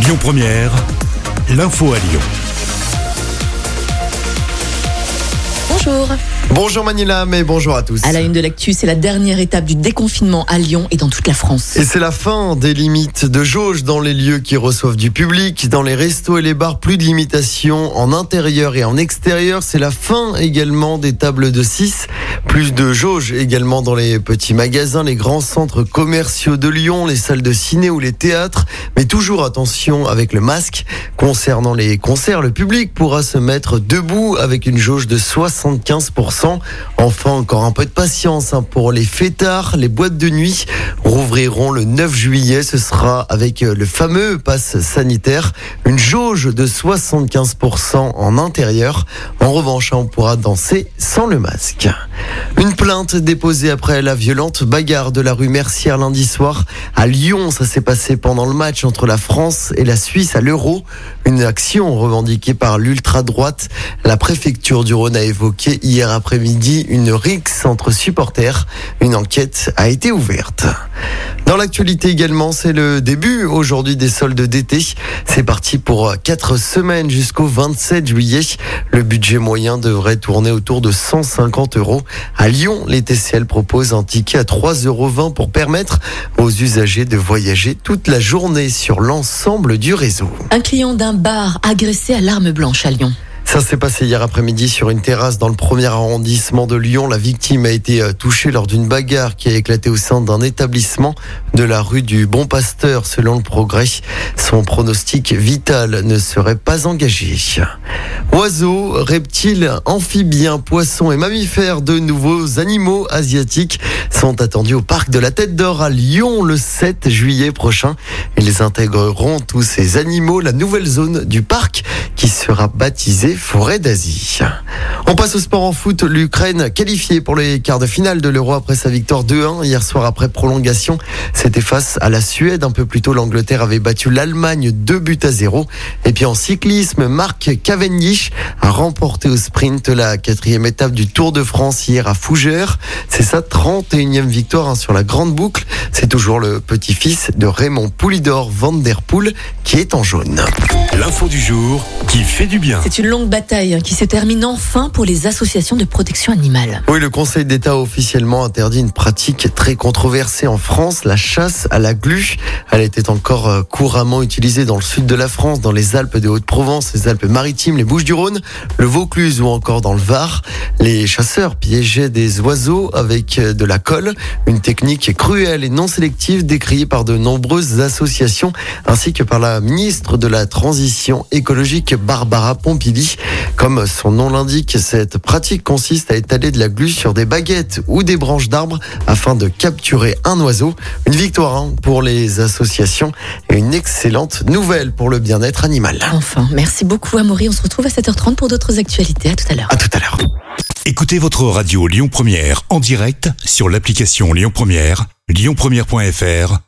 Lyon Première, l'info à Lyon. Bonjour. Bonjour Manila, mais bonjour à tous. À la une de l'actu, c'est la dernière étape du déconfinement à Lyon et dans toute la France. Et c'est la fin des limites de jauge dans les lieux qui reçoivent du public, dans les restos et les bars, plus de limitations en intérieur et en extérieur. C'est la fin également des tables de 6, plus de jauge également dans les petits magasins, les grands centres commerciaux de Lyon, les salles de ciné ou les théâtres. Mais toujours attention avec le masque. Concernant les concerts, le public pourra se mettre debout avec une jauge de 75%. 100 Enfin, encore un peu de patience hein, pour les fêtards. Les boîtes de nuit rouvriront le 9 juillet. Ce sera avec euh, le fameux pass sanitaire, une jauge de 75% en intérieur. En revanche, on pourra danser sans le masque. Une plainte déposée après la violente bagarre de la rue Mercière lundi soir à Lyon. Ça s'est passé pendant le match entre la France et la Suisse à l'Euro. Une action revendiquée par l'ultra-droite. La préfecture du Rhône a évoqué hier après-midi une rixe entre supporters. Une enquête a été ouverte. Dans l'actualité également, c'est le début aujourd'hui des soldes d'été. C'est parti pour quatre semaines jusqu'au 27 juillet. Le budget moyen devrait tourner autour de 150 euros. À Lyon, les TCL proposent un ticket à 3,20 euros pour permettre aux usagers de voyager toute la journée sur l'ensemble du réseau. Un client d'un bar agressé à l'arme blanche à Lyon. Ça s'est passé hier après-midi sur une terrasse dans le premier arrondissement de Lyon. La victime a été euh, touchée lors d'une bagarre qui a éclaté au sein d'un établissement de la rue du Bon Pasteur, selon le progrès. Son pronostic vital ne serait pas engagé. Oiseaux, reptiles, amphibiens, poissons et mammifères, de nouveaux animaux asiatiques sont attendus au parc de la Tête d'Or à Lyon le 7 juillet prochain. Ils intégreront tous ces animaux la nouvelle zone du parc qui sera baptisée Forêt d'Asie. On passe au sport en foot. L'Ukraine qualifiée pour les quarts de finale de l'Euro après sa victoire 2-1 hier soir après prolongation. C'était face à la Suède. Un peu plus tôt, l'Angleterre avait battu l'Allemagne 2 buts à 0. Et puis en cyclisme, Marc Cavendish a remporté au sprint la quatrième étape du Tour de France hier à Fougères. C'est sa 31e victoire hein, sur la grande boucle. C'est toujours le petit-fils de Raymond Poulidor Van Der Poel qui est en jaune. L'info du jour qui fait du bien. C'est une longue bataille qui se termine enfin pour les associations de protection animale. Oui, le Conseil d'État a officiellement interdit une pratique très controversée en France, la chasse à la glu. Elle était encore euh, couramment utilisée dans le sud de la France, dans les Alpes de Haute-Provence, les Alpes-Maritimes, les Bouches-du-Rhône, le Vaucluse ou encore dans le Var. Les chasseurs piégeaient des oiseaux avec euh, de la colle, une technique cruelle et non sélective décriée par de nombreuses associations ainsi que par la ministre de la Transition écologique Barbara Pompili. Comme son nom l'indique, cette pratique consiste à étaler de la glu sur des baguettes ou des branches d'arbres afin de capturer un oiseau. Une victoire hein, pour les associations et une excellente nouvelle pour le bien-être animal. Enfin, merci beaucoup Amaury. On se retrouve à 7h30 pour d'autres actualités. À tout à l'heure. À tout à l'heure. Écoutez votre radio Lyon Première en direct sur l'application Lyon Première, lyonpremière.fr